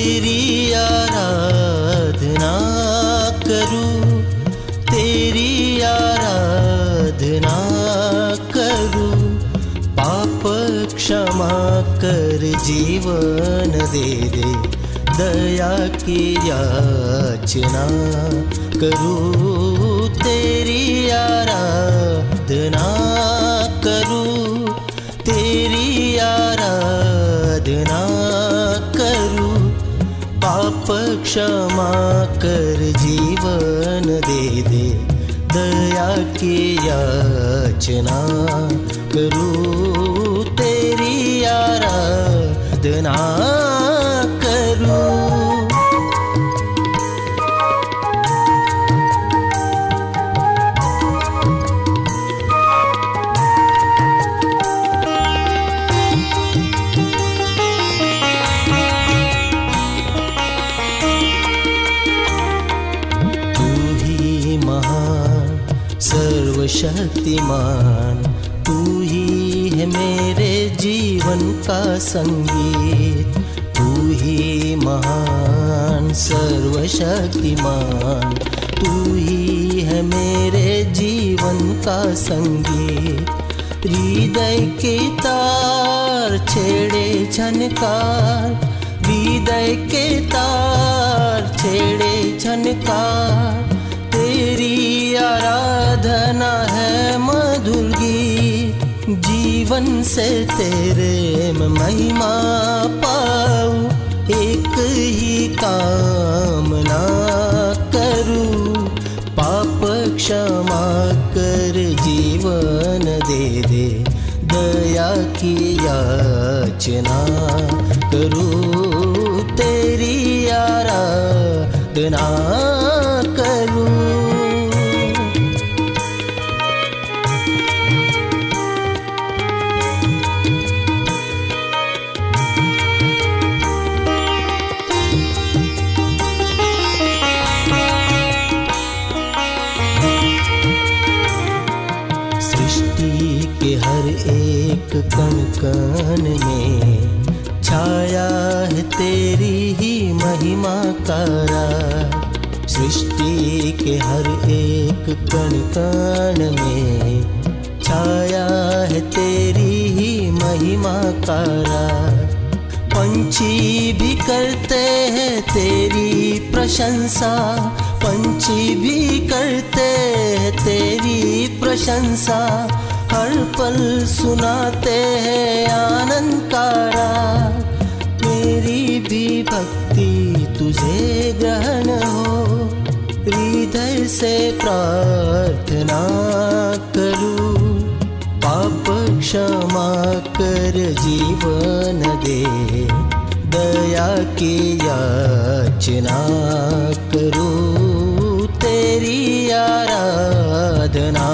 तेरी आराधना करूं तेरी आराधना करूं पाप क्षमा कर जीवन दे दे दया की याचना करूं तेरी आराधना करूं तेरी आराधना करूं પાપ ક્ષમા કર જીવન દે દે. દયા કે યાચના કરું તેરી આરાધના. सर्वशक्तिमान तू ही है मेरे जीवन का संगीत। तू ही महान, सर्वशक्तिमान, तू ही है मेरे जीवन का संगीत। हृदय के तार छेड़े झनकार हृदय के तार छेड़े झनकार आराधना है मधुर गीत। जीवन से तेरे महिमा पाऊँ। एक ही कामना करूँ। पाप क्षमा कर जीवन दे दे। दया की याचना करूँ तेरी आराधना। कण कण में। छाया है तेरी ही महिमा का राज। पंछी भी करते हैं तेरी प्रशंसा। पंछी भी करते हैं तेरी प्रशंसा। हर पल सुनाते हैं आनंद का राग। मेरी भी भक्ति तुझे ग्रहण से प्रार्थना करूं पाप क्षमा कर जीवन दे दया की याचना करूं तेरी आराधना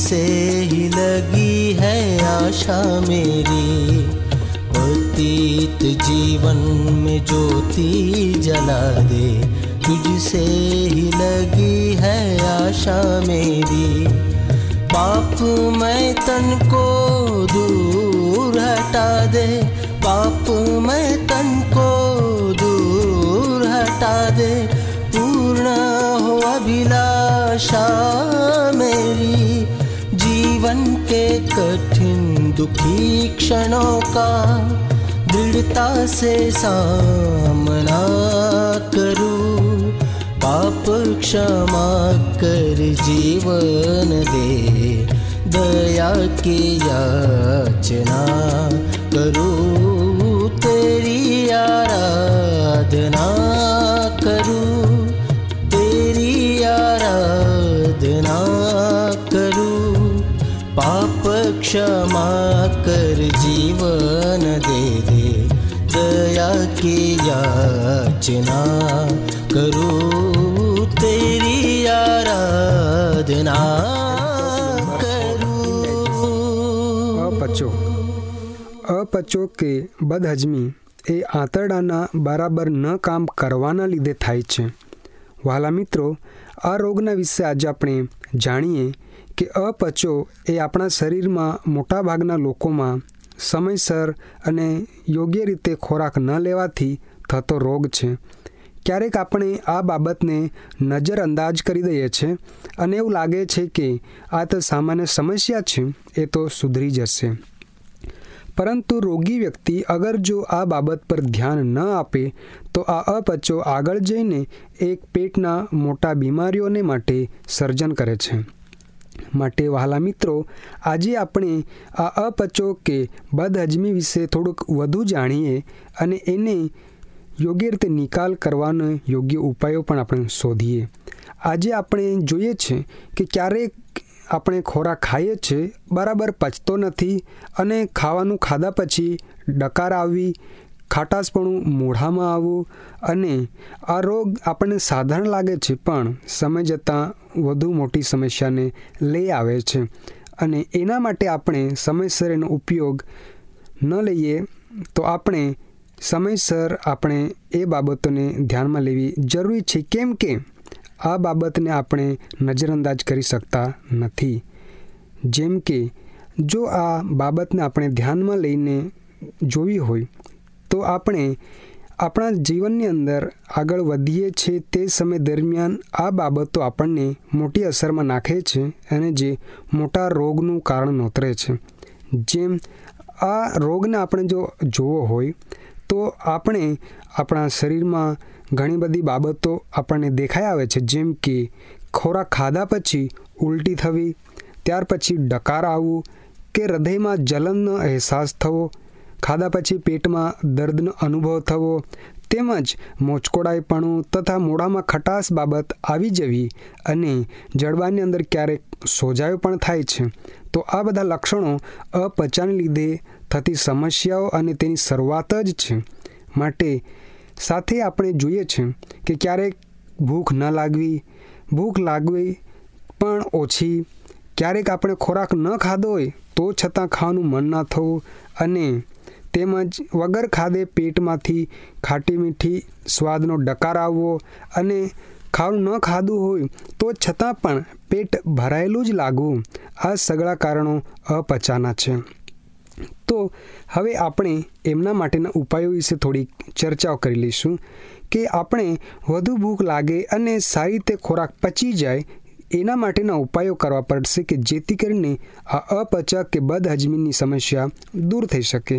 तुझसे ही लगी है आशा मेरी। पतित जीवन में ज्योति जला दे। तुझसे ही लगी है आशा मेरी। पाप मैं तन को दूर हटा दे। पाप मैं तन को दूर हटा दे। पूर्ण हो अभिलाषा मेरी। जीवन के कठिन दुखी क्षणों का दृढ़ता से सामना करूं पाप क्षमा कर जीवन दे दया की याचना करूं तेरी आराधना करूं तेरी आराधना क्षमा कर जीवन दे दे दया की याचना करूं तेरी आराधना કરું અપચો અપચો કે બદહજમી એ આંતરડાના બરાબર ન કામ કરવાના લીધે થાય છે વહાલા મિત્રો આ રોગના વિશે આજે આપણે જાણીએ કે અપચો એ આપણા શરીરમાં મોટાભાગના લોકોમાં સમયસર અને યોગ્ય રીતે ખોરાક ન લેવાથી થતો રોગ છે. ક્યારેક આપણે આ બાબતને નજરઅંદાજ કરી દઈએ છીએ અને એવું લાગે છે કે આ તો સામાન્ય સમસ્યા છે, એ તો સુધરી જશે. પરંતુ રોગી વ્યક્તિ અગર જો આ બાબત પર ધ્યાન ન આપે, તો આ અપચો આગળ જઈને એક પેટના મોટા બીમારીઓને માટે સર્જન કરે છે. માટે વહાલા મિત્રો, આજે આપણે આ અપચો કે બદહજમી વિશે થોડુંક વધુ જાણીએ અને એને યોગ્ય રીતે નિકાલ કરવાનો યોગ્ય ઉપાયો પણ આપણે શોધીએ. આજે આપણે જોઈએ છે કે ક્યારેક આપણે ખોરાક ખાઈએ છીએ બરાબર પચતો નથી અને ખાવાનું ખાધા પછી ડકાર આવવી ખાટાશપણું મોઢામાં આવવું અને આ રોગ આપણને સાધારણ લાગે છે, પણ સમય જતાં વધુ મોટી સમસ્યાને લઈ આવે છે અને એના માટે આપણે સમયસર એનો ઉપયોગ ન લઈએ તો આપણે સમયસર આપણે એ બાબતોને ધ્યાનમાં લેવી જરૂરી છે. કેમ કે આ બાબતને આપણે નજરઅંદાજ કરી શકતા નથી. જેમ કે જો આ બાબતને આપણે ધ્યાનમાં લઈને જોવી હોય તો આપણે આપણા જીવનની અંદર આગળ વધીએ છીએ તે સમય દરમિયાન આ બાબતો આપણને મોટી અસરમાં નાખે છે અને જે મોટા રોગનું કારણ નોતરે છે. જેમ આ રોગને આપણે જો જોવો હોય, તો આપણે આપણા શરીરમાં ઘણી બધી બાબતો આપણને દેખાઈ આવે છે. જેમ કે ખોરાક ખાધા પછી ઉલટી થવી, ત્યાર પછી ડકાર આવવું કે હૃદયમાં જલનનો અહેસાસ થવો ખાધા પછી પેટમાં દર્દનો અનુભવ થવો તેમજ મોચકોડાઈપણું તથા મોઢામાં ખટાશ બાબત આવી જવી અને જડબાની અંદર ક્યારેક સોજાયો પણ થાય છે. તો આ બધા લક્ષણો અપચાને લીધે થતી સમસ્યાઓ અને તેની શરૂઆત જ છે. માટે સાથે આપણે જોઈએ છે કે ક્યારેક ભૂખ ન લાગવી, ભૂખ લાગવી પણ ઓછી, ક્યારેક આપણે ખોરાક ન ખાધો હોય તો છતાં ખાવાનું મન ના થવું અને તેમજ વગર ખાધે પેટમાંથી ખાટી મીઠી સ્વાદનો ડકાર આવવો અને ખાવું ન ખાધું હોય તો છતાં પણ પેટ ભરાયેલું જ લાગવું આ સગળા કારણો અપચાના છે. તો હવે આપણે એમના માટેના ઉપાયો વિશે થોડી ચર્ચાઓ કરી લઈશું કે આપણે વધુ ભૂખ લાગે અને સારી રીતે ખોરાક પચી જાય એના માટેના ઉપાયો કરવા પડશે કે જેથી કરીને આ અપચક કે બદહજમીની સમસ્યા દૂર થઈ શકે.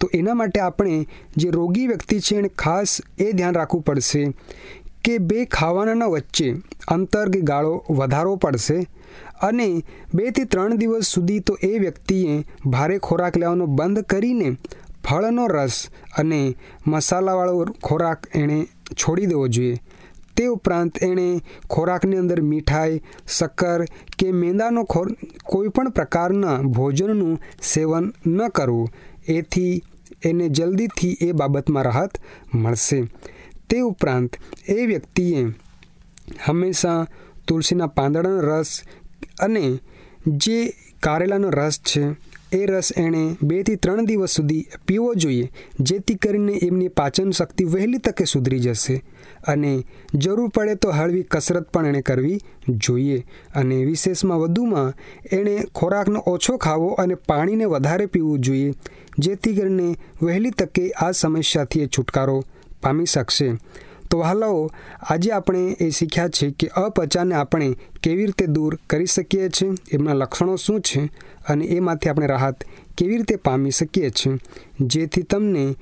તો એના માટે આપણે જે રોગી વ્યક્તિ છે એને ખાસ એ ધ્યાન રાખવું પડશે કે બે ખાવાના વચ્ચે અંતર કે ગાળો વધારવો પડશે અને બેથી ત્રણ દિવસ સુધી તો એ વ્યક્તિએ ભારે ખોરાક લેવાનો બંધ કરીને ફળનો રસ અને મસાલાવાળો ખોરાક એણે છોડી દેવો જોઈએ. તે ઉપરાંત એણે ખોરાકની અંદર મીઠાઈ, શક્કર કે મેંદાનો ખોર કોઈપણ પ્રકારના ભોજનનું સેવન ન કરવું. એથી એને જલ્દીથી એ બાબતમાં રાહત મળશે. તે ઉપરાંત, એ વ્યક્તિએ હંમેશા તુલસીના પાંદડાનો રસ અને જે કારેલાનો રસ છે, એ રસ એણે બેથી ત્રણ દિવસ સુધી પીવો જોઈએ, જેથી કરીને એમની પાચન શક્તિ વહેલી તકે સુધરી જશે અને જરૂર પડે તો હળવી કસરત પણ એણે કરવી જોઈએ અને વિશેષમાં વધુમાં, એણે ખોરાકનો ઓછો ખાવો અને પાણીને વધારે પીવું જોઈએ જેથી કરીને વહેલી તકે આ સમસ્યાથી એ છુટકારો પામી શકશે. તો વહાલાઓ આજે આપણે એ શીખ્યા છે કે અપચાને આપણે કેવી રીતે દૂર કરી શકીએ છીએ, એમના લક્ષણો શું છે અને એમાંથી આપણે રાહત કેવી રીતે પામી શકીએ છીએ, જેથી તમને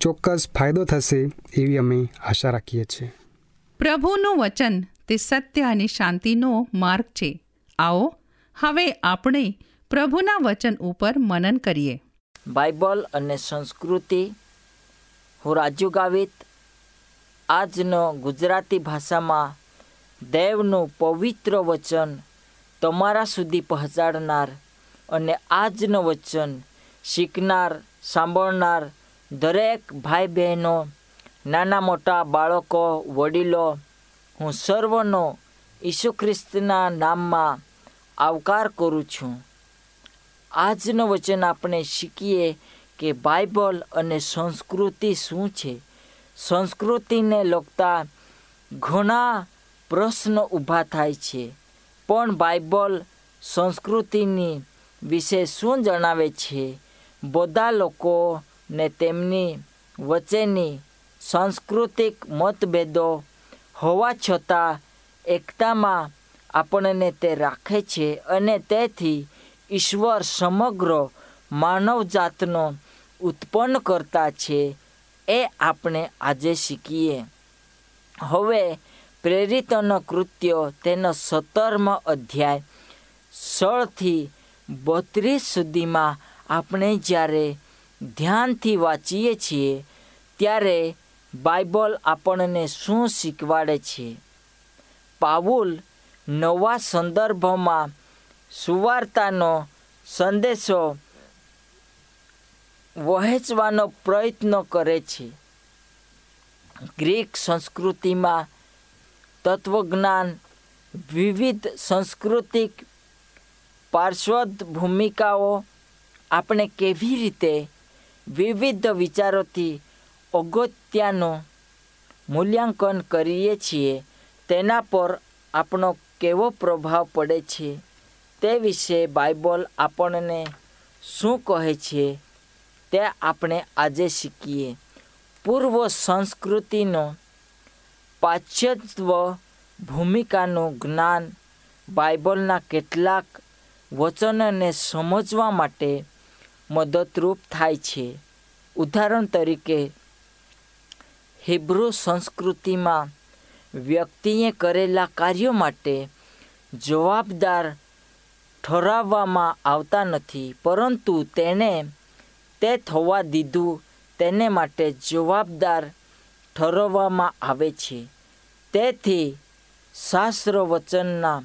ચોક્કસ ફાયદો થશે એવી અમે આશા રાખીએ છીએ. પ્રભુનું વચન તે સત્ય અને શાંતિનો માર્ગ છે. આવો, હવે આપણે પ્રભુના વચન ઉપર મનન કરીએ. બાઇબલ અને સંસ્કૃતિ હું રાજુ ગાવિત. આજનો ગુજરાતી ભાષામાં દેવનું પવિત્ર વચન તમારા સુધી પહોંચાડનાર અને આજનું વચન શીખનાર, સાંભળનાર દરેક ભાઈ બહેનો નાના મોટા બાળકો, વડીલો, હું સર્વનો ઈસુ ખ્રિસ્તના નામમાં આવકાર કરું છું. આજનું વચન આપણે શીખીએ કે બાઇબલ અને સંસ્કૃતિ શું છે? સંસ્કૃતિને લગતા ઘણા પ્રશ્નો ઊભા થાય છે. પણ બાઇબલ સંસ્કૃતિની વિશે શું જણાવે છે? બધા લોકોને તેમની વચ્ચેની સાંસ્કૃતિક મતભેદો હોવા છતાં એકતામાં આપણને તે રાખે છે અને તેથી ઈશ્વર સમગ્ર માનવજાતનો ઉત્પન્ન કરતા છે એ આપણે આજે શીખીએ. હવે પ્રેરિતનો કૃત્યો તેનો સત્તરમો અધ્યાય, સોળથી બત્રીસ સુધીમાં આપણે જ્યારે ધ્યાનથી વાંચીએ છીએ, ત્યારે બાઇબલ આપણને શું શીખવાડે છે? પાવુલ નવા સંદર્ભમાં સુવાર્તાનો સંદેશો વહેંચવાનો પ્રયત્ન કરે છે. ગ્રીક સંસ્કૃતિમાં તત્વજ્ઞાન વિવિધ સાંસ્કૃતિક પાર્શ્વદ ભૂમિકાઓ આપણે કેવી રીતે વિવિધ વિચારોથી અગત્યનું મૂલ્યાંકન કરીએ છીએ તેના પર આપણો કેવો પ્રભાવ પડે છે? તે વિશે બાઇબલ આપણને શું કહે છે તે આપણે આજે શીખીએ. પૂર્વ સંસ્કૃતિનો પાશ્ચાત્ય ભૂમિકાનું જ્ઞાન બાઇબલના કેટલાક વચનને સમજવા માટે મદદરૂપ થાય છે. ઉદાહરણ તરીકે, હિબ્રુ સંસ્કૃતિમાં વ્યક્તિએ કરેલા કાર્યો માટે જવાબદાર ઠરાવવામાં આવતા નથી, પરંતુ તેણે તે થવા દીધું. તેને માટે જવાબદાર ઠરવવામાં આવે છે. તેથી શાસ્ત્ર વચનના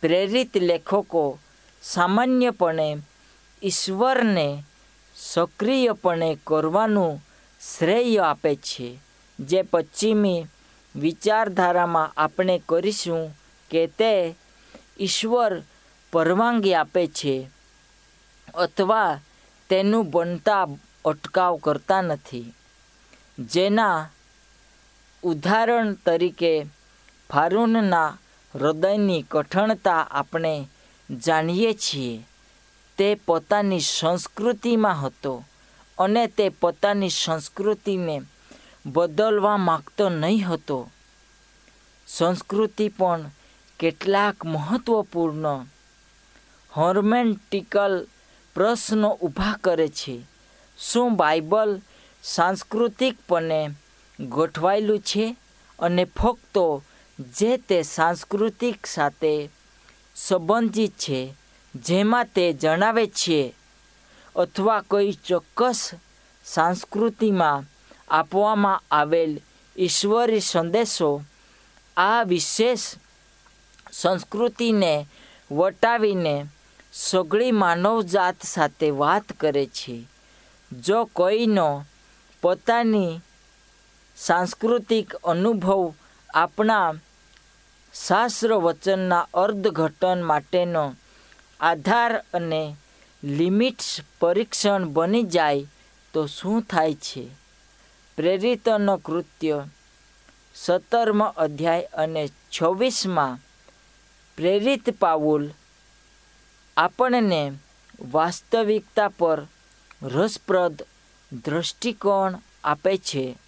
પ્રેરિત લેખકો સામાન્યપણે ઈશ્વરને સક્રિયપણે કરવાનું શ્રેય આપે છે. જે પશ્ચિમી વિચારધારામાં આપણે કરીશું કે તે ઈશ્વર પરવાનગી આપે છે અથવા તેનું બનતા અટકાવ કરતા નથી. જેના ઉદાહરણ તરીકે, ફારૂનના હૃદયની કઠણતા આપણે જાણીએ છીએ. તે પોતાની સંસ્કૃતિમાં હતો અને તે પોતાની સંસ્કૃતિને બદલવા માગતો નહીં હતો. સંસ્કૃતિ પણ કેટલાક મહત્વપૂર્ણ હોર્મેન્ટિકલ પ્રશ્નો ઊભા કરે છે. શું બાઇબલ સાંસ્કૃતિકપણે ગોઠવાયેલું છે અને ફક્ત જે તે સાંસ્કૃતિક સાથે સંબંધિત છે જેમાં તે જણાવે છે અથવા કોઈ ચોક્કસ સંસ્કૃતિમાં આપવામાં આવેલ ઈશ્વરી સંદેશો, આ વિશેષ સંસ્કૃતિને વટાવીને સગળી માનવજાત સાથે વાત કરે છે. જો કોઈનો પોતાની સાંસ્કૃતિક અનુભવ આપણા શાસ્ત્ર વચનના અર્થઘટન માટેનો આધાર અને લિમિટ્સ પરીક્ષણ બની જાય, તો શું થાય છે? પ્રેરિતનો કૃત્ય સત્તરમો અધ્યાય અને છવ્વીસમાં પ્રેરિત પાઉલ આપણને વાસ્તવિકતા પર રસપ્રદ દૃષ્ટિકોણ આપે છે,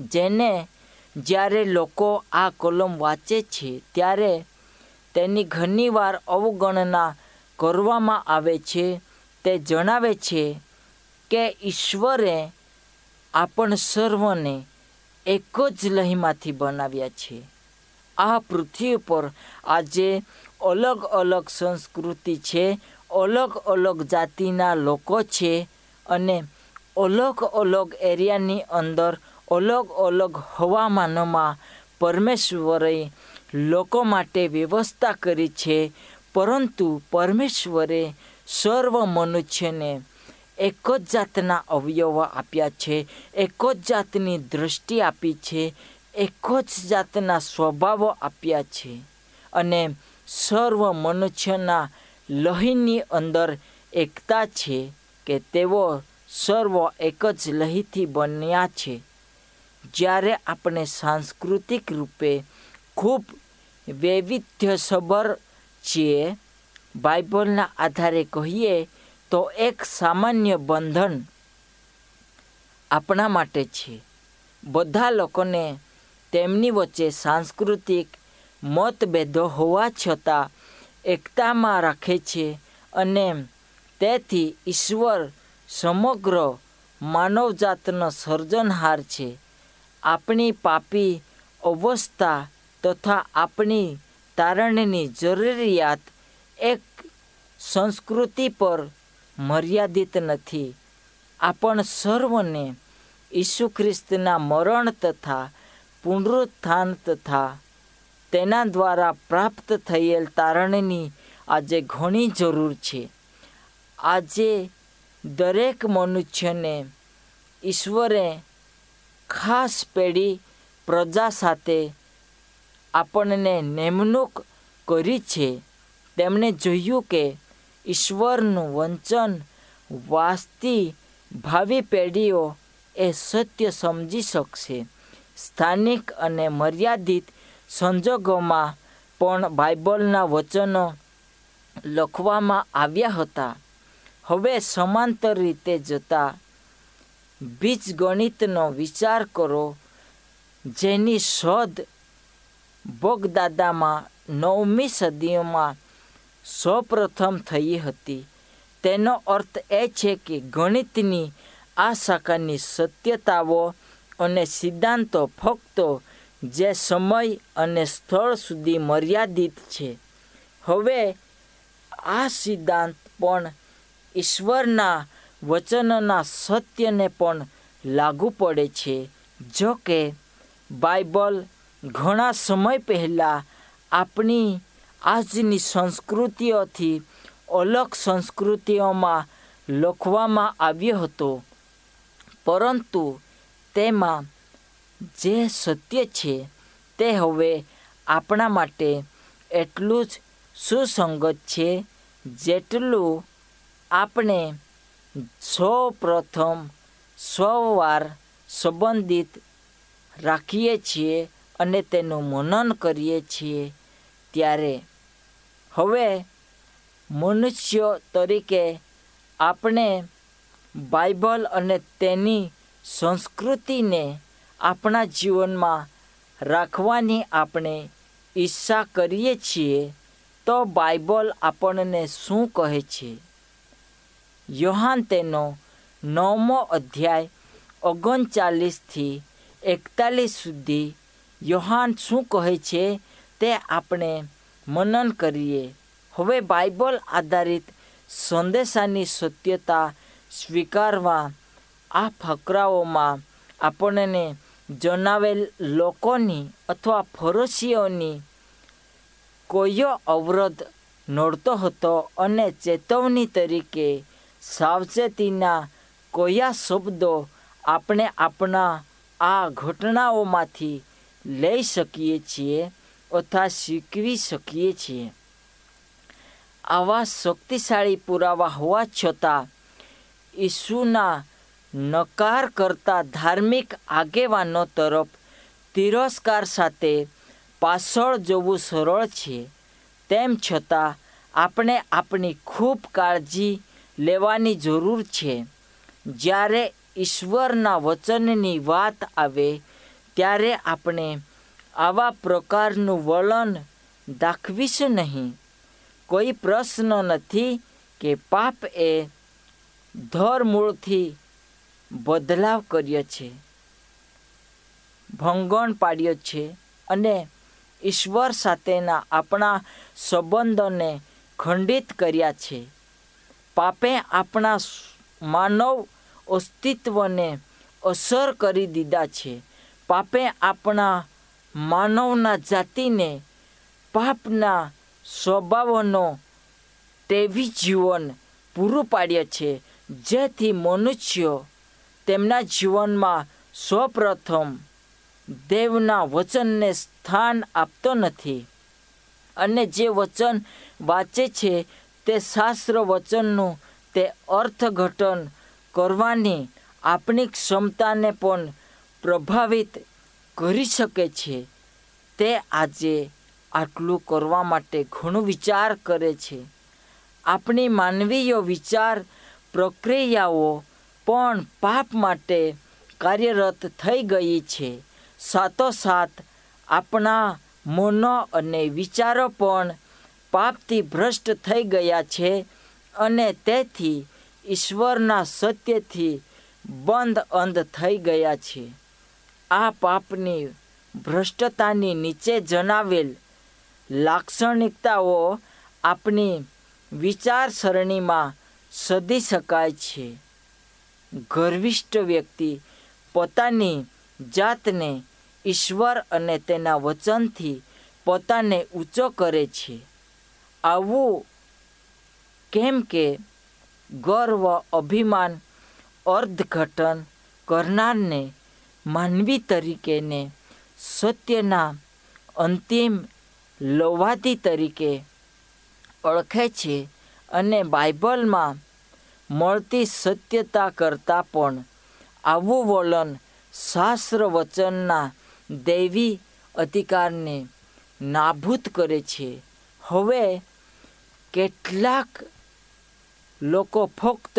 જેને જ્યારે લોકો આ કોલમ વાંચે છે, ત્યારે તેની ઘણીવાર અવગણના કરવામાં આવે છે. તે જણાવે છે કે ઈશ્વરે આપણ સર્વને એક જ લહીમાંથી બનાવ્યા છે. આ પૃથ્વી પર આજે અલગ અલગ સંસ્કૃતિ છે, અલગ અલગ જાતિના લોકો છે અને અલગ અલગ એરિયાની અંદર અલગ અલગ હવામાનમાં પરમેશ્વરે લોકો માટે વ્યવસ્થા કરી છે, પરંતુ પરમેશ્વરે સર્વ મનુષ્યને એક જ જાતના અવયવ આપ્યા છે, એક જ જાતની દૃષ્ટિ આપી છે, એક જ જાતના સ્વભાવો આપ્યા છે અને સર્વ મનુષ્યના લહીની અંદર એકતા છે કે તેઓ સર્વ એક જ લહીથી બન્યા છે. જ્યારે આપણે સાંસ્કૃતિક રૂપે ખૂબ વૈવિધ્યસભર છીએ, બાઇબલના આધારે કહીએ તો એક સામાન્ય બંધન આપણા માટે છે. બધા લોકોને તેમની વચ્ચે સાંસ્કૃતિક મતભેદો હોવા છતાં એકતામાં રાખે છે અને તેથી ઈશ્વર સમગ્ર માનવજાતનો સર્જનહાર છે. આપણી પાપી અવસ્થા તથા આપણી તારણની જરૂરિયાત એક સંસ્કૃતિ પર મર્યાદિત નથી. આપણ સર્વને ઈસુ ખ્રિસ્તના મરણ તથા પુનરુત્થાન તથા તેના દ્વારા પ્રાપ્ત થયેલ તારણની આજે ઘણી જરૂર છે. આજે દરેક મનુષ્યને ઈશ્વરે ખાસ પેઢી પ્રજા સાથે આપણને નિમણૂક કરી છે. તેમણે જોયું કે ઈશ્વરનું વંચન વાસ્તી ભાવિ પેઢીઓ એ સત્ય સમજી શકશે. સ્થાનિક અને મર્યાદિત સંજોગોમાં પણ બાઇબલના વચનો લખવામાં આવ્યા હતા. હવે સમાંતર રીતે જતા બીજગણિતનો વિચાર કરો, જેની શોધ બોગદાદામાં નવમી સદીમાં સૌપ્રથમ થઈ હતી. તેનો અર્થ એ છે કે ગણિતની આ શાખાની સત્યતાઓ અને સિદ્ધાંતો ફક્ત જે સમય અને સ્થળ સુધી મર્યાદિત છે. હવે આ સિદ્ધાંત પણ ઈશ્વરના વચનના સત્યને પણ લાગુ પડે છે. જો કે, બાઇબલ ઘણા સમય પહેલાં આપણી આજની સંસ્કૃતિઓથી અલગ સંસ્કૃતિઓમાં લખવામાં આવ્યો હતો. પરંતુ તેમાં જે સત્ય છે તે હવે આપણા માટે એટલું જ સુસંગત છે જેટલું આપણે સૌ પ્રથમ સૌવાર સંબંધિત રાખીએ છીએ અને તેનું મનન કરીએ છીએ ત્યારે હવે મનુષ્ય તરીકે આપણે બાઇબલ અને તેની સંસ્કૃતિને આપણા જીવનમાં રાખવાની આપણે ઈચ્છા કરીએ છીએ, તો બાઇબલ આપણને શું કહે છે? યોહાન તેનો નવમો અધ્યાય, ઓગણચાલીસથી એકતાલીસ સુધી યોહાન શું કહે છે તે આપણે મનન કરીએ. હવે બાઇબલ આધારિત સંદેશાની સત્યતા સ્વીકારવા આ ફકરાઓમાં આપણને જણાવેલ લોકોની અથવા ફરોશીઓની કોયો અવરોધ નડતો હતો અને ચેતવણી તરીકે સાવચેતીના કોયા શબ્દો આપણે આપણા આ ઘટનાઓમાંથી લઈ શકીએ છીએ અથવા શીખવી શકીએ છીએ. આવા શક્તિશાળી પુરાવા હોવા છતાં ઈસુના નકાર કરતા ધાર્મિક આગેવાનો તરફ તિરસ્કાર સાથે પાછળ જવું સરળ છે. તેમ છતાં, આપણે આપણી ખૂબ કાળજી લેવાની જરૂર છે. જ્યારે ઈશ્વરના વચનની વાત આવે, ત્યારે આપણે આવા પ્રકારનું વલણ દાખવીશું નહીં. કોઈ પ્રશ્ન નથી કે પાપ એ ધરમૂળથી બદલાવ કર્યો છે. ભંગણ પાડ્યો છે અને ઈશ્વર સાથેના આપણા સંબંધોને ખંડિત કર્યા છે. પાપે આપણા માનવ અસ્તિત્વને અસર કરી દીધા છે. પાપે આપણા માનવના જાતિને પાપના સ્વભાવનો તેવી જીવન પૂરું પાડ્ય છે. જેથી મનુષ્યો તેમના જીવનમાં સૌપ્રથમ દેવના વચનને સ્થાન આપતો નથી. અને જે વચન વાંચે છે, તે શાસ્ત્ર વચનનું તે અર્થઘટન કરવાની આપણી ક્ષમતાને પણ પ્રભાવિત કરી શકે છે. તે આજે આટલું કરવા માટે ઘણું વિચાર કરે છે. આપણી માનવીય વિચાર પ્રક્રિયાઓ પણ પાપ માટે કાર્યરત થઈ ગઈ છે. સાથોસાથ, આપણા મનો અને વિચારો પણ પાપથી ભ્રષ્ટ થઈ ગયા છે અને તેથી ઈશ્વરના સત્યથી બંધ અંધ થઈ ગયા છે. આ પાપની ભ્રષ્ટતાની નીચે જણાવેલ લાક્ષણિકતાઓ આપણી વિચારસરણીમાં સદી શકાય છે. ગર્વિષ્ઠ વ્યક્તિ પોતાની જાતને ઈશ્વર અને તેના વચનથી પોતાને ઊંચો કરે છે. આવું કેમ કે ગર્વ, અભિમાન અર્ધઘટન કરનારને માનવી તરીકેને સત્યના અંતિમ લવાદી તરીકે ઓળખે છે અને બાઇબલમાં મળતી સત્યતા કરતાં પણ આવું વલણ શાસ્ત્ર વચનના દૈવી અધિકારને નાબૂદ કરે છે. હવે કેટલાક લોકો ફક્ત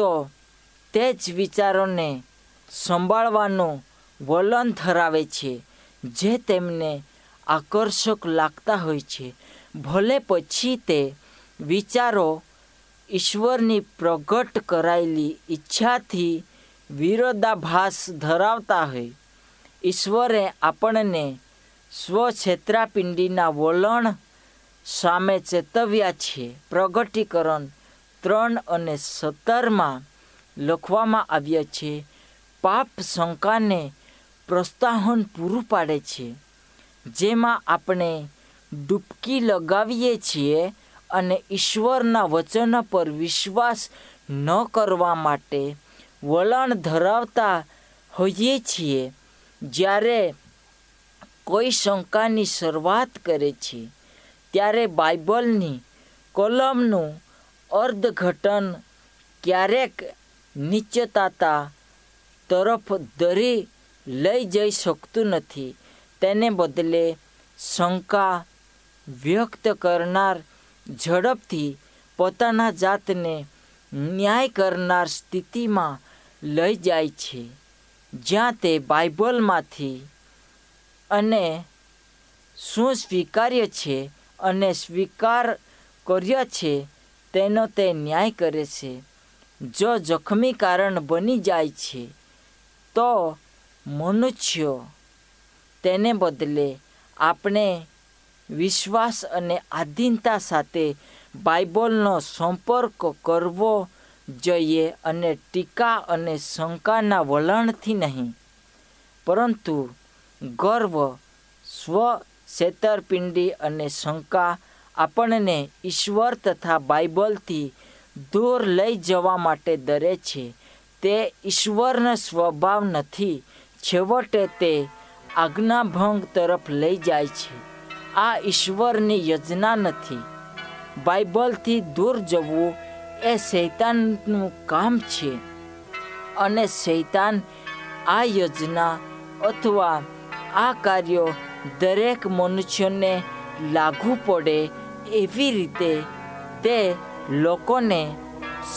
તે જ વિચારોને સંભાળવાનું વલણ ધરાવે છે, જે તેમને આકર્ષક લાગતા હોય છે. ભલે પછી તે વિચારો ઈશ્વરની પ્રગટ કરાયેલી ઈચ્છાથી વિરોધાભાસ ધરાવતા હોય. ઈશ્વરે આપણને સ્વછેત્રાપિંડીના વલણ સામે ચેતવ્યા છે. પ્રગટીકરણ ત્રણ અને સત્તરમાં લખવામાં આવ્યા છે. પાપ શંકાને પ્રોત્સાહન પૂરું પાડે છે. જેમાં આપણે ડૂબકી લગાવીએ છીએ અને ઈશ્વરના વચન પર વિશ્વાસ ન કરવા માટે વલણ ધરાવતા હોઈએ છીએ. જ્યારે કોઈ શંકાની શરૂઆત કરે છે, ત્યારે બાઇબલની કલમનું અર્ધઘટન ક્યારેક નિશ્ચયતા તરફ દરી લઈ જઈ શકતું નથી. તેને બદલે શંકા વ્યક્ત કરનાર ઝડપથી પોતાના જાતને ન્યાય કરનાર સ્થિતિમાં લઈ જાય છે, જ્યાં તે બાઇબલમાંથી અને શું સ્વીકાર્ય છે અને સ્વીકાર કર્યો છે, તેનો તે ન્યાય કરે છે. જો જખમી કારણ બની જાય છે, તો મનુષ્યો તેને બદલે આપણે વિશ્વાસ અને આધીનતા સાથે બાઇબલનો સંપર્ક કરવો જોઈએ અને ટીકા અને શંકાના વલણથી નહીં. પરંતુ ગર્વ, સ્વ છેતરપિંડી અને શંકા આપણને ઈશ્વર તથા બાઇબલથી દૂર લઈ જવા માટે ડરે છે. તે ઈશ્વરનો સ્વભાવ નથી. છેવટે તે આજ્ઞાભંગ તરફ લઈ જાય છે. આ ઈશ્વરની યોજના નથી. બાઇબલથી દૂર જવું એ શૈતાનનું કામ છે. અને શૈતાન આ યોજના અથવા આ કાર્યો દરેક મનુષ્યને લાગુ પડે એવી રીતે તે લોકોને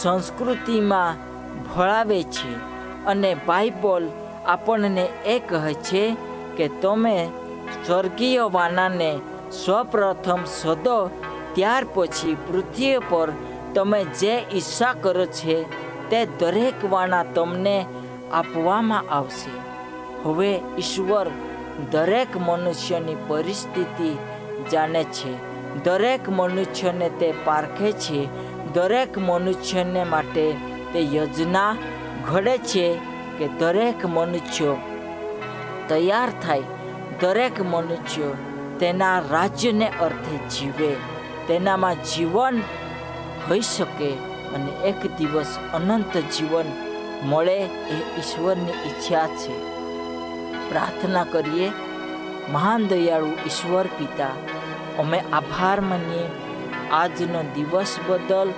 સંસ્કૃતિમાં ભળાવે છે. અને બાઇબલ આપણને એ કહે છે કે તમે સ્વર્ગીય વાનાને સૌપ્રથમ સદો, ત્યાર પછી પૃથ્વી પર તમે જે ઈચ્છા કરો છે તે દરેક વાના તમને આપવામાં આવશે. હવે ઈશ્વર દરેક મનુષ્યની પરિસ્થિતિ જાણે છે. દરેક મનુષ્યને તે પારખે છે. દરેક મનુષ્યને માટે તે યોજના ઘડે છે કે દરેક મનુષ્યો તૈયાર થાય દરેક મનુષ્ય તેના રાજ્યને અર્થે જીવે, તેનામાં જીવન હોઈ શકે અને એક દિવસ અનંત જીવન મળે એ ઈશ્વરની ઈચ્છા છે. પ્રાર્થના કરીએ, મહાન દયાળુ ઈશ્વર પિતા, અમે આભાર માનીએ. આજનો દિવસ બદલ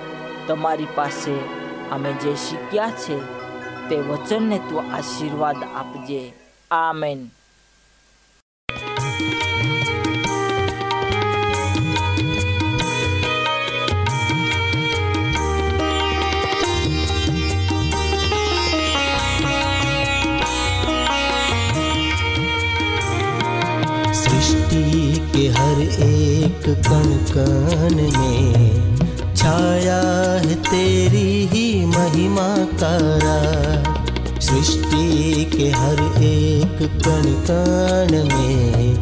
તમારી પાસે અમે જે શીખ્યા છે તે વચનને તું આશીર્વાદ આપજે. આમેન. के हर एक कण कण में छाया है तेरी ही महिमा का राज सृष्टि के हर एक कण कण में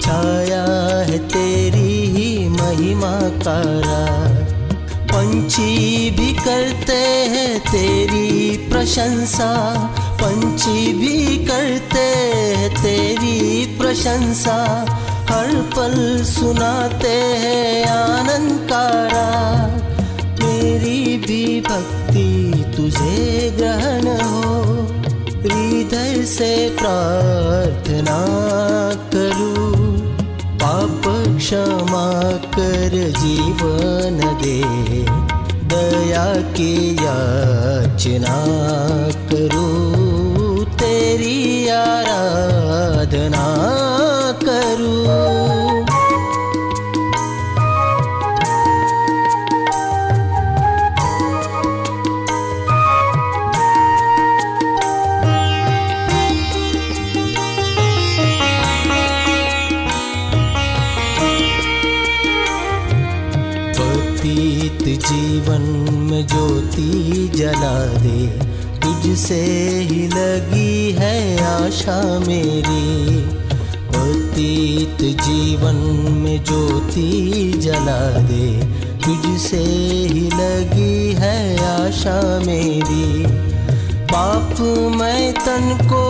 छाया है तेरी ही महिमा राज पंछी भी करते हैं तेरी प्रशंसा। पंछी भी करते हैं तेरी प्रशंसा। हर पल सुनाते हैं आनंद का राग। मेरी भी भक्ति तुझे ग्रहण हो। हृदय से प्रार्थना करूं पाप क्षमा कर जीवन दे दया की याचना करूं तेरी आराधना मेरी व्यतीत जीवन में ज्योति जला दे। तुझसे ही लगी है आशा मेरी। पाप मैं तन को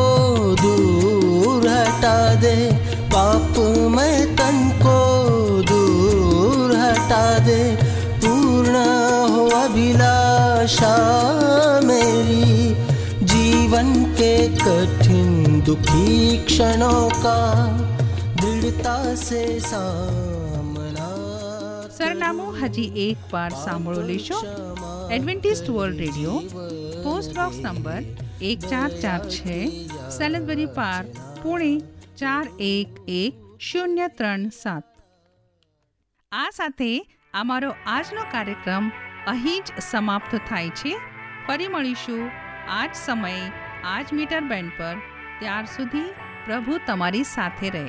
दूर हटा दे। पाप मैं तन को दूर हटा दे। पूर्ण हो अभिलाषा मेरी। जीवन के कठिन दुखी क्षणों का दृढ़ता से सामना સરનામું હજી એક વાર સાંભળો લેશો Adventist world radio post box number એક ચાર ચાર છે સેલેસબરી પાર પુણે ચાર એક એક શૂન્ય ત્રણ સાત આ સાથે અમારો આજનો કાર્યક્રમ અહીં જ સમાપ્ત થાય છે ફરી મળીશું આ જ સમયે આ જ મીટર બેન્ડ પર ત્યાર સુધી પ્રભુ તમારી સાથે રહે.